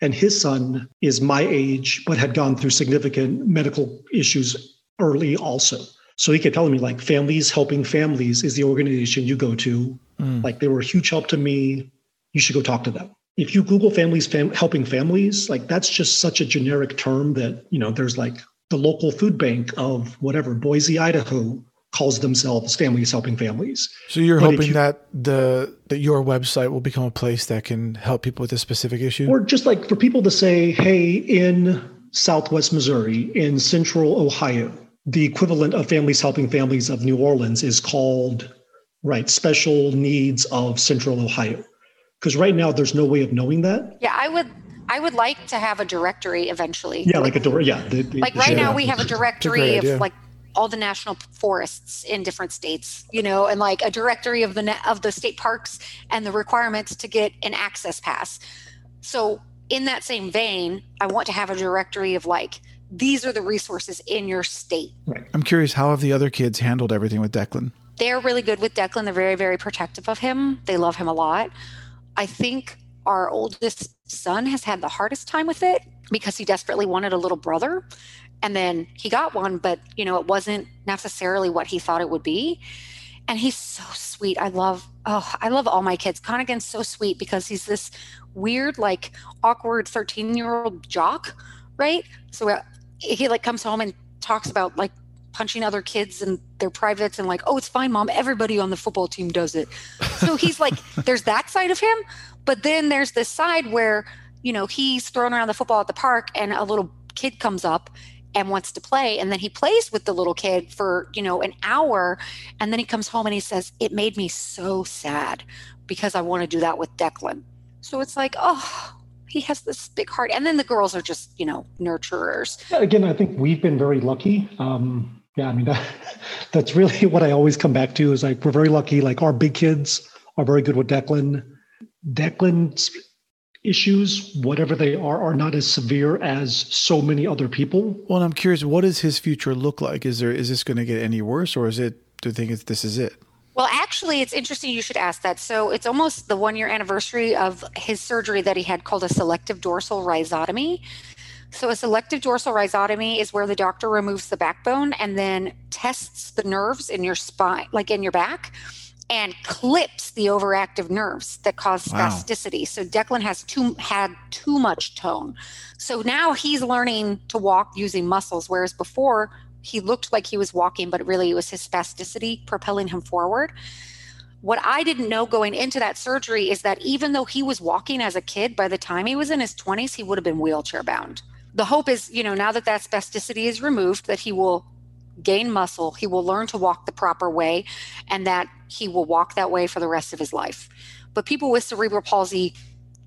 and his son is my age, but had gone through significant medical issues early also. So he kept telling me like families helping families is the organization you go to. Mm. Like they were a huge help to me. You should go talk to them. If you Google families fam- helping families, like that's just such a generic term that, you know, there's like the local food bank of whatever, Boise, Idaho calls themselves families helping families. So you're but hoping you, that the that your website will become a place that can help people with a specific issue? Or just like for people to say, hey, in Southwest Missouri, in Central Ohio, the equivalent of Families Helping Families of New Orleans is called, right, Special Needs of Central Ohio. Because right now there's no way of knowing that. Yeah, I would I would like to have a directory eventually. Yeah, like, like a door. Yeah. The, the, like right now we have a directory of like all the national forests in different states, you know, and like a directory of the of the state parks and the requirements to get an access pass. So in that same vein, I want to have a directory of like these are the resources in your state. Right. I'm curious, how have the other kids handled everything with Declan? They're really good with Declan. They're very, very protective of him. They love him a lot. I think our oldest son has had the hardest time with it because he desperately wanted a little brother. And then he got one, but you know, it wasn't necessarily what he thought it would be. And he's so sweet. I love, oh, I love all my kids. Connigan's so sweet because he's this weird, like awkward 13 year old jock, right? So he like comes home and talks about like punching other kids and their privates and like, oh, it's fine, mom. Everybody on the football team does it. So he's like, <laughs> there's that side of him. But then there's this side where, you know, he's throwing around the football at the park and a little kid comes up and wants to play. And then he plays with the little kid for, you know, an hour. And then he comes home and he says, it made me so sad because I want to do that with Declan. So it's like, oh, he has this big heart. And then the girls are just, you know, nurturers. Again, I think we've been very lucky. Um, Yeah, I mean <laughs> that, that's really <laughs> what I always come back to is like we're very lucky. Like our big kids are very good with Declan. Declan's issues, whatever they are, are not as severe as so many other people. Well, I'm curious, what does his future look like? Is there is this going to get any worse, or is it? Do you think it's, this is it? Well, actually, it's interesting you should ask that. So it's almost the one year anniversary of his surgery that he had called a selective dorsal rhizotomy. So, a selective dorsal rhizotomy is where the doctor removes the backbone and then tests the nerves in your spine, like in your back, and clips the overactive nerves that cause wow. spasticity. So, Declan has too had too much tone. So now he's learning to walk using muscles, whereas before he looked like he was walking, but really it was his spasticity propelling him forward. What I didn't know going into that surgery is that even though he was walking as a kid, by the time he was in his 20s, he would have been wheelchair bound the hope is, you know, now that that spasticity is removed, that he will gain muscle, he will learn to walk the proper way, and that he will walk that way for the rest of his life. But people with cerebral palsy,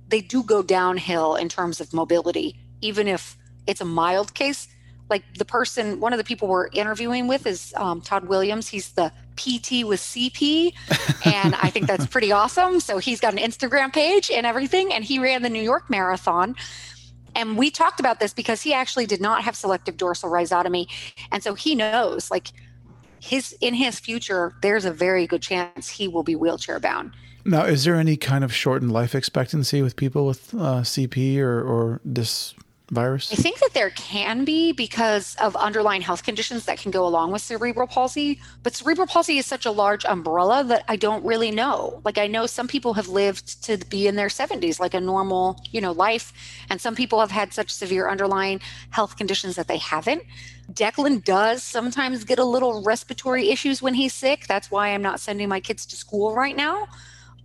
they do go downhill in terms of mobility, even if it's a mild case. Like the person, one of the people we're interviewing with is um, Todd Williams. He's the PT with CP, and I think that's pretty <laughs> awesome. So he's got an Instagram page and everything, and he ran the New York Marathon and we talked about this because he actually did not have selective dorsal rhizotomy and so he knows like his in his future there's a very good chance he will be wheelchair bound now is there any kind of shortened life expectancy with people with uh, cp or, or this virus? I think that there can be because of underlying health conditions that can go along with cerebral palsy. But cerebral palsy is such a large umbrella that I don't really know. Like I know some people have lived to be in their 70s, like a normal, you know, life, and some people have had such severe underlying health conditions that they haven't. Declan does sometimes get a little respiratory issues when he's sick. That's why I'm not sending my kids to school right now.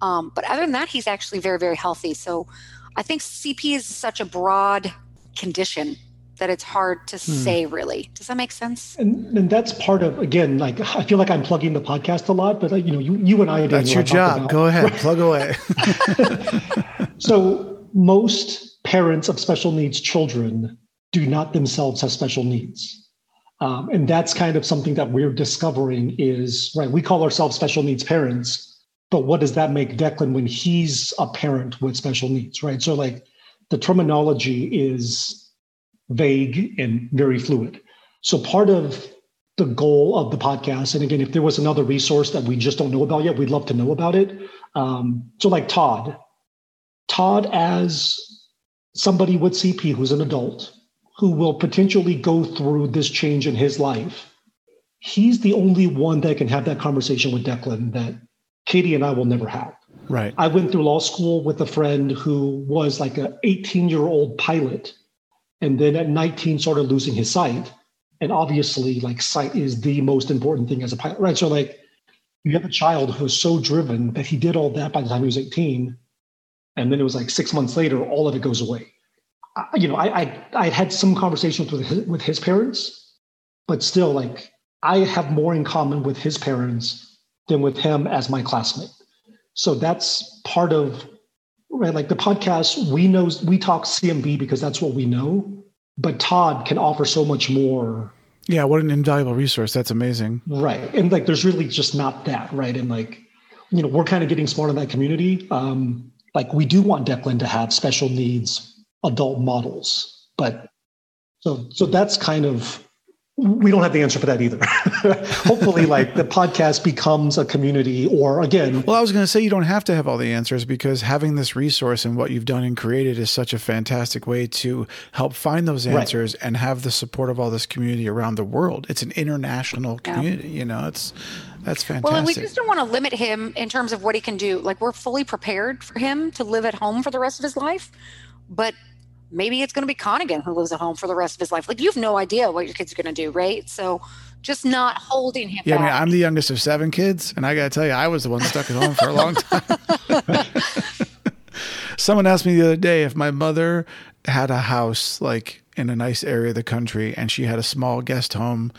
Um, but other than that, he's actually very, very healthy. So I think CP is such a broad condition that it's hard to hmm. say really. Does that make sense? And, and that's part of again like i feel like i'm plugging the podcast a lot but uh, you know you, you and i that's your job. about, go ahead. Plug away. <laughs> So most parents of special needs children do not themselves have special needs. Um, and that's kind of something that we're discovering is right we call ourselves special needs parents but what does that make declan when he's a parent with special needs right? So like the terminology is vague and very fluid. So part of the goal of the podcast, and again, if there was another resource that we just don't know about yet, we'd love to know about it. Um, so like Todd, Todd as somebody with CP who's an adult who will potentially go through this change in his life, he's the only one that can have that conversation with Declan that Katie and I will never have. Right. I went through law school with a friend who was like an 18 year old pilot. And then at 19 started losing his sight. And obviously, like sight is the most important thing as a pilot, right? So, like, you have a child who's so driven that he did all that by the time he was 18. And then it was like six months later, all of it goes away. I, you know, I, I, I had some conversations with his, with his parents, but still, like, I have more in common with his parents than with him as my classmate. So that's part of right. Like the podcast, we know we talk CMV because that's what we know, but Todd can offer so much more. Yeah, what an invaluable resource. That's amazing. Right. And like there's really just not that, right? And like, you know, we're kind of getting smart in that community. Um, like we do want Declan to have special needs adult models, but so so that's kind of we don't have the answer for that either. <laughs> Hopefully, like the podcast becomes a community, or again. Well, I was going to say you don't have to have all the answers because having this resource and what you've done and created is such a fantastic way to help find those answers right. and have the support of all this community around the world. It's an international community, yeah. you know. It's that's fantastic. Well, and we just don't want to limit him in terms of what he can do. Like we're fully prepared for him to live at home for the rest of his life, but maybe it's going to be Connigan who lives at home for the rest of his life. Like you have no idea what your kids are going to do, right? So just not holding him. Yeah, back. I mean, I'm the youngest of seven kids, and I got to tell you, I was the one stuck at home for a long time. <laughs> Someone asked me the other day if my mother had a house like in a nice area of the country, and she had a small guest home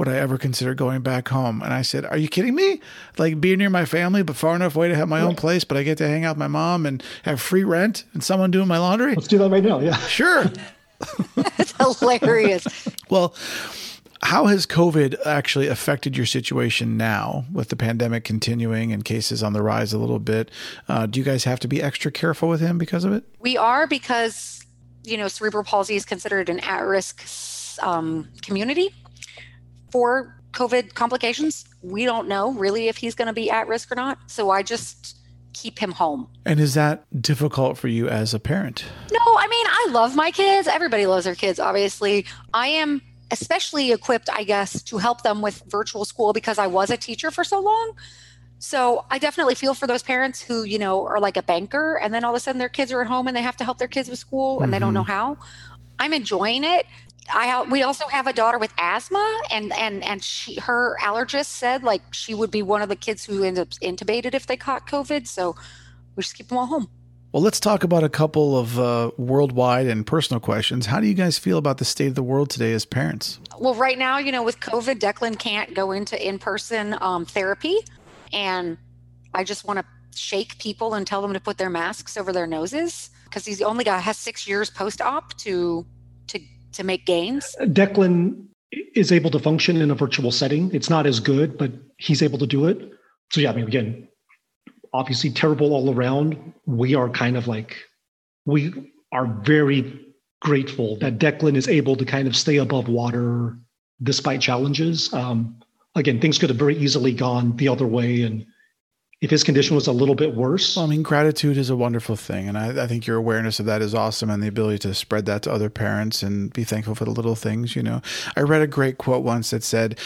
would I ever consider going back home? And I said, Are you kidding me? Like being near my family, but far enough away to have my own place, but I get to hang out with my mom and have free rent and someone doing my laundry? Let's do that right now. Yeah. <laughs> Sure. That's hilarious. well, How has COVID actually affected your situation now with the pandemic continuing and cases on the rise a little bit? Uh, do you guys have to be extra careful with him because of it? We are because, you know, cerebral palsy is considered an at risk um, community for COVID complications. We don't know really if he's going to be at risk or not. So I just keep him home. And is that difficult for you as a parent? No, I mean, I love my kids. Everybody loves their kids, obviously. I am especially equipped, I guess, to help them with virtual school because I was a teacher for so long. So I definitely feel for those parents who, you know, are like a banker and then all of a sudden their kids are at home and they have to help their kids with school and mm-hmm. they don't know how. I'm enjoying it. I we also have a daughter with asthma, and and and she her allergist said like she would be one of the kids who ends up intubated if they caught COVID. So we just keep them all home. Well, let's talk about a couple of uh, worldwide and personal questions. How do you guys feel about the state of the world today as parents? Well, right now, you know, with COVID, Declan can't go into in person um, therapy. And I just want to shake people and tell them to put their masks over their noses because he's the only guy has six years post op to to to make gains. Declan is able to function in a virtual setting. It's not as good, but he's able to do it. So yeah, I mean, again, obviously terrible all around. We are kind of like, we are very grateful that Declan is able to kind of stay above water despite challenges. Um, again, things could have very easily gone the other way. And if his condition was a little bit worse. Well, I mean, gratitude is a wonderful thing. And I, I, think your awareness of that is awesome and the ability to spread that to other parents and be thankful for the little things, you know. I read a great quote once that said,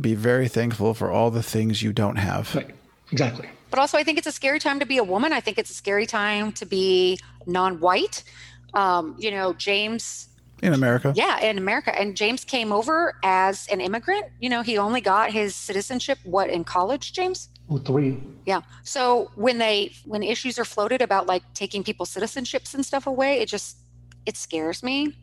be very thankful for all the things you don't have. Right. Exactly. But also, I think it's a scary time to be a woman. I think it's a scary time to be non white. Um, you know, James. In America. Yeah, in America. And James came over as an immigrant. You know, he only got his citizenship, what, in college, James? Oh, three. Yeah. So when they, when issues are floated about like taking people's citizenships and stuff away, it just, it scares me.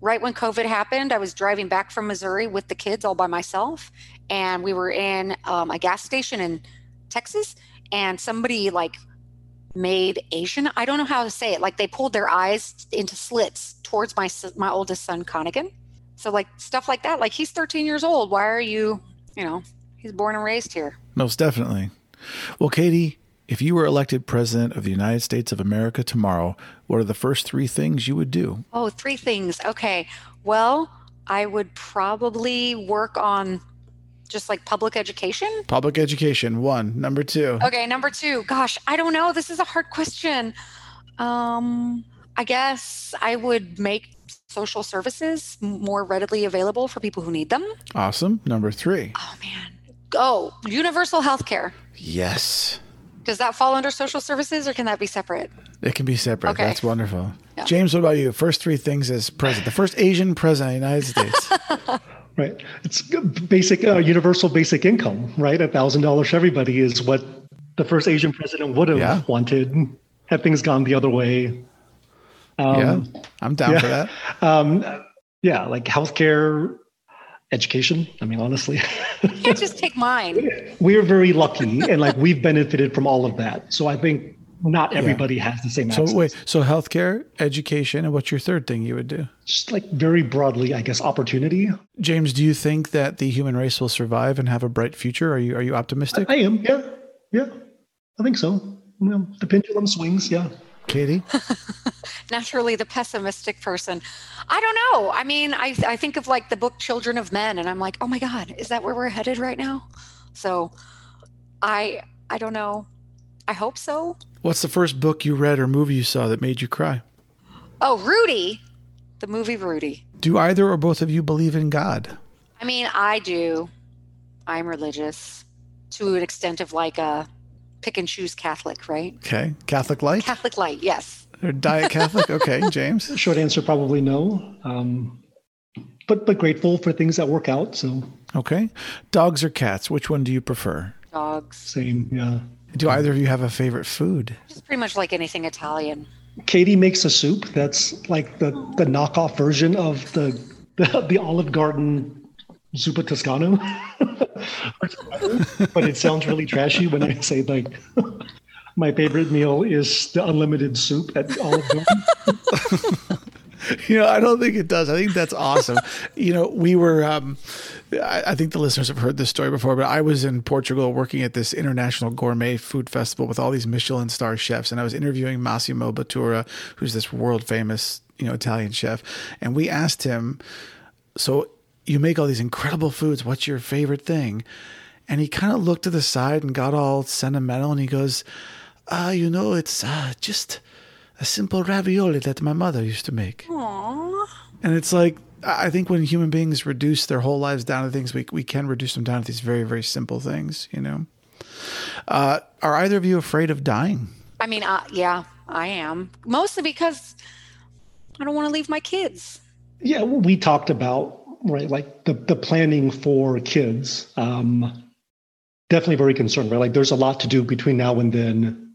Right when COVID happened, I was driving back from Missouri with the kids all by myself. And we were in um, a gas station in Texas and somebody like made Asian. I don't know how to say it. Like they pulled their eyes into slits towards my my oldest son, Connigan. So like stuff like that. Like he's 13 years old. Why are you? You know, he's born and raised here. Most definitely. Well, Katie, if you were elected president of the United States of America tomorrow, what are the first three things you would do? Oh, three things. Okay. Well, I would probably work on just like public education? Public education, one. Number two. Okay, number two. Gosh, I don't know. This is a hard question. Um, I guess I would make social services more readily available for people who need them. Awesome. Number three. Oh, man. Oh, universal health care. Yes. Does that fall under social services or can that be separate? It can be separate. Okay. That's wonderful. Yeah. James, what about you? First three things as president, the first Asian president of the United States. <laughs> right? It's basic, uh, universal basic income, right? A thousand dollars for everybody is what the first Asian president would have yeah. wanted had things gone the other way. Um, yeah, I'm down yeah. for that. <laughs> Um, yeah, like healthcare, education. I mean, honestly, you can't just take mine. <laughs> We're very lucky, and like we've benefited from all of that. So I think not everybody yeah. has the same so wait so healthcare education and what's your third thing you would do just like very broadly i guess opportunity james do you think that the human race will survive and have a bright future are you are you optimistic i, I am yeah yeah i think so well, the pendulum swings yeah katie <laughs> naturally the pessimistic person i don't know i mean I, I think of like the book children of men and i'm like oh my god is that where we're headed right now so i i don't know I hope so. What's the first book you read or movie you saw that made you cry? Oh, Rudy, the movie Rudy. Do either or both of you believe in God? I mean, I do. I'm religious to an extent of like a pick and choose Catholic, right? Okay. Catholic light? Catholic light, yes. Or diet Catholic? <laughs> Okay, James. Short answer probably no. Um, but but grateful for things that work out. So Okay. Dogs or cats? Which one do you prefer? Dogs. Same, yeah. Do either of you have a favorite food? It's pretty much like anything Italian. Katie makes a soup that's like the, the knockoff version of the the, <laughs> the Olive Garden zuppa toscano. <laughs> but it sounds really trashy when I say like <laughs> my favorite meal is the unlimited soup at Olive Garden. <laughs> you know, I don't think it does. I think that's awesome. you know, we were, um, I, I, think the listeners have heard this story before, but I was in Portugal working at this international gourmet food festival with all these Michelin star chefs, and I was interviewing Massimo Bottura, who's this world famous, you know, Italian chef, and we asked him, so you make all these incredible foods. What's your favorite thing? And he kind of looked to the side and got all sentimental, and he goes, "Ah, uh, you know, it's uh, just." a simple ravioli that my mother used to make. Aww. And it's like I think when human beings reduce their whole lives down to things, we we can reduce them down to these very very simple things. You know. Uh, are either of you afraid of dying? I mean, uh, yeah, I am. Mostly because I don't want to leave my kids. Yeah, we talked about right, like the the planning for kids. Um, definitely very concerned. Right, like there's a lot to do between now and then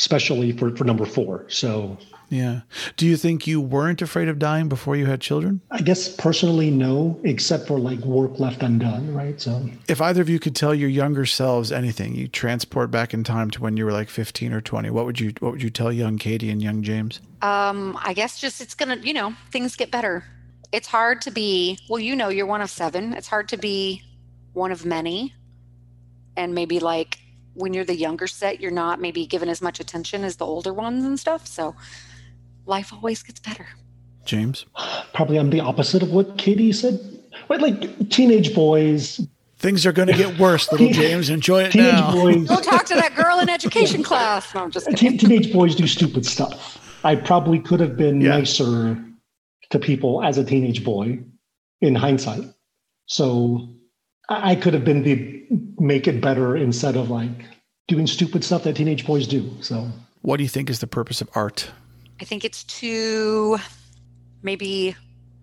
especially for, for number four. So, yeah. Do you think you weren't afraid of dying before you had children? I guess personally, no, except for like work left undone, right? So, if either of you could tell your younger selves anything, you transport back in time to when you were like 15 or 20, what would you, what would you tell young Katie and young James? Um, I guess just it's going to, you know, things get better. It's hard to be, well, you know, you're one of seven. It's hard to be one of many and maybe like when you're the younger set, you're not maybe given as much attention as the older ones and stuff. So life always gets better. James? Probably I'm the opposite of what Katie said. Right, like teenage boys. Things are going to get worse, little <laughs> James. Enjoy it teenage now. Boys, Don't talk to that girl in education <laughs> class. No, I'm just kidding. Teenage boys do stupid stuff. I probably could have been yeah. nicer to people as a teenage boy in hindsight. So I could have been the make it better instead of like doing stupid stuff that teenage boys do. So, what do you think is the purpose of art? I think it's to maybe,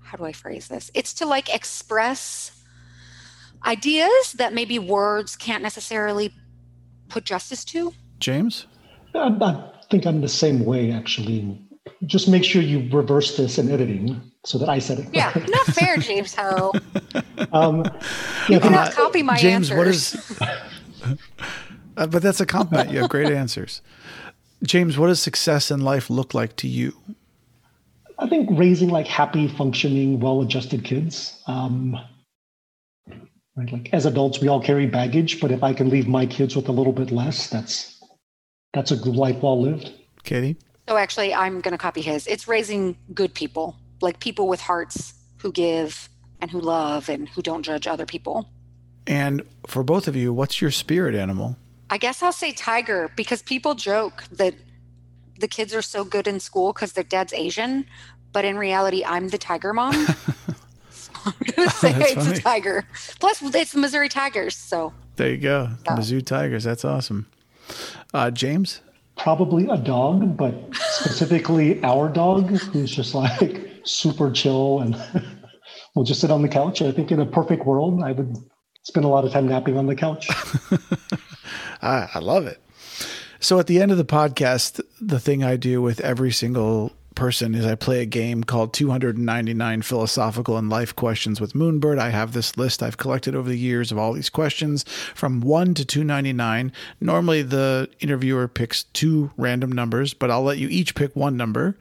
how do I phrase this? It's to like express ideas that maybe words can't necessarily put justice to. James? I, I think I'm the same way, actually. Just make sure you reverse this in editing so that I said it. Yeah, <laughs> not fair, James Hou. um, you cannot uh, copy my James, answers. what is? <laughs> uh, but that's a compliment. You have great answers. James, what does success in life look like to you? I think raising like happy, functioning, well-adjusted kids. Um, right, like as adults, we all carry baggage, but if I can leave my kids with a little bit less, that's that's a good life well lived. Katie. So actually, I'm going to copy his. It's raising good people like people with hearts who give and who love and who don't judge other people. And for both of you, what's your spirit animal? I guess I'll say tiger because people joke that the kids are so good in school because their dad's Asian, but in reality, I'm the tiger mom. so I'm gonna say it's funny. a tiger. Plus, it's the Missouri Tigers. So there you go, yeah. Mizzou Tigers. That's awesome. Uh, James, probably a dog, but specifically our dog, who's just like super chill and <laughs> we'll just sit on the couch. I think in a perfect world, I would spend a lot of time napping on the couch. <laughs> I, I love it. So at the end of the podcast, the thing I do with every single person is I play a game called 299 Philosophical and Life Questions with Moonbird. I have this list I've collected over the years of all these questions from 1 to 299. Normally, the interviewer picks two random numbers, but I'll let you each pick one number.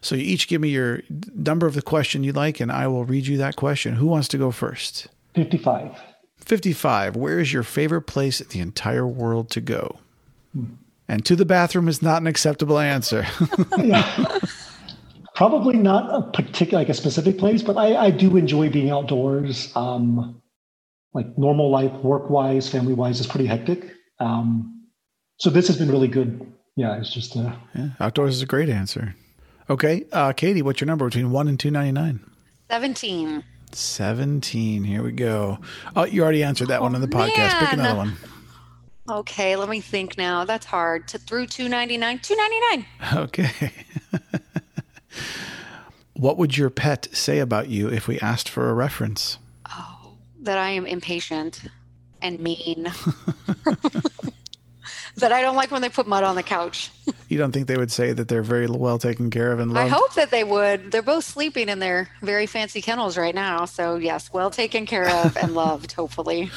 So you each give me your number of the question you like, and I will read you that question. Who wants to go first? 55. 55. Where is your favorite place in the entire world to go? Hmm. And to the bathroom is not an acceptable answer. <laughs> <laughs> yeah. Probably not a particular, like a specific place, but I, I do enjoy being outdoors. Um, like normal life, work wise, family wise, is pretty hectic. Um, so this has been really good. Yeah, it's just uh, yeah, outdoors is a great answer. Okay. Uh, Katie, what's your number between 1 and 299? 17. 17. Here we go. Oh, you already answered that oh, one in the podcast. Man. Pick another one. Okay, let me think now. That's hard. To through 299. 299. <laughs> Okay. What would your pet say about you if we asked for a reference? Oh, that I am impatient and mean. <laughs> that I don't like when they put mud on the couch. you don't think they would say that they're very well taken care of and loved? I hope that they would. They're both sleeping in their very fancy kennels right now. So, yes, well taken care of and <laughs> loved, hopefully.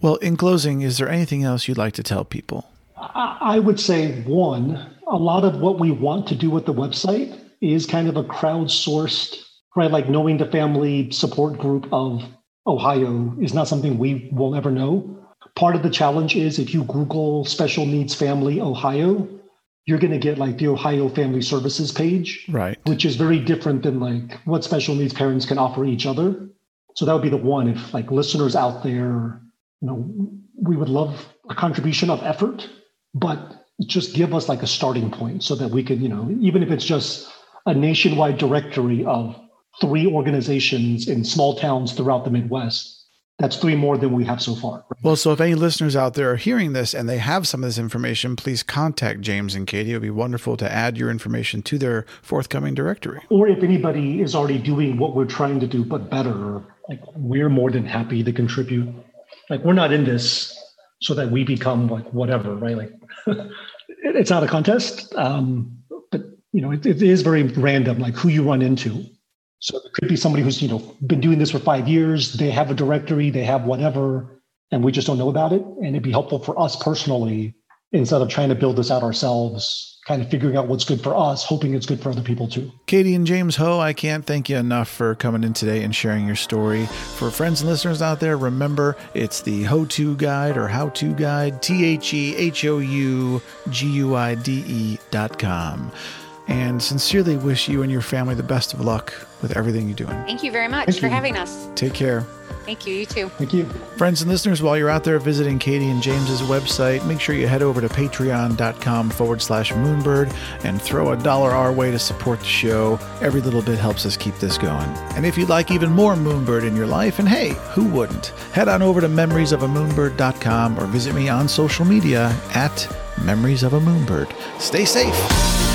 Well, in closing, is there anything else you'd like to tell people? I would say one, a lot of what we want to do with the website is kind of a crowdsourced right? Like knowing the family support group of Ohio is not something we will ever know. Part of the challenge is if you Google special needs family Ohio, you're going to get like the Ohio Family Services page, right? Which is very different than like what special needs parents can offer each other. So that would be the one. If like listeners out there, you know, we would love a contribution of effort, but just give us like a starting point so that we can, you know, even if it's just a nationwide directory of three organizations in small towns throughout the Midwest. That's three more than we have so far. Well, so if any listeners out there are hearing this and they have some of this information, please contact James and Katie. It would be wonderful to add your information to their forthcoming directory. Or if anybody is already doing what we're trying to do, but better, like we're more than happy to contribute. Like we're not in this so that we become like whatever, right? Like <laughs> it's not a contest, um, you know it, it is very random, like who you run into. So it could be somebody who's, you know, been doing this for five years. They have a directory, they have whatever, and we just don't know about it. And it'd be helpful for us personally, instead of trying to build this out ourselves, kind of figuring out what's good for us, hoping it's good for other people too. Katie and James Hou, I can't thank you enough for coming in today and sharing your story. For friends and listeners out there, remember it's the Hou To Guide or How To Guide, T H E H O U G U I D E dot com and sincerely wish you and your family the best of luck with everything you're doing. Thank you very much Thank for you. having us. Take care. Thank you. You too. Thank you. Friends and listeners, while you're out there visiting Katie and James's website, make sure you head over to patreon.com forward slash moonbird and throw a dollar our way to support the show. Every little bit helps us keep this going. And if you'd like even more Moonbird in your life, and hey, who wouldn't? Head on over to memoriesofamoonbird.com or visit me on social media at Memories of a Moonbird. Stay safe.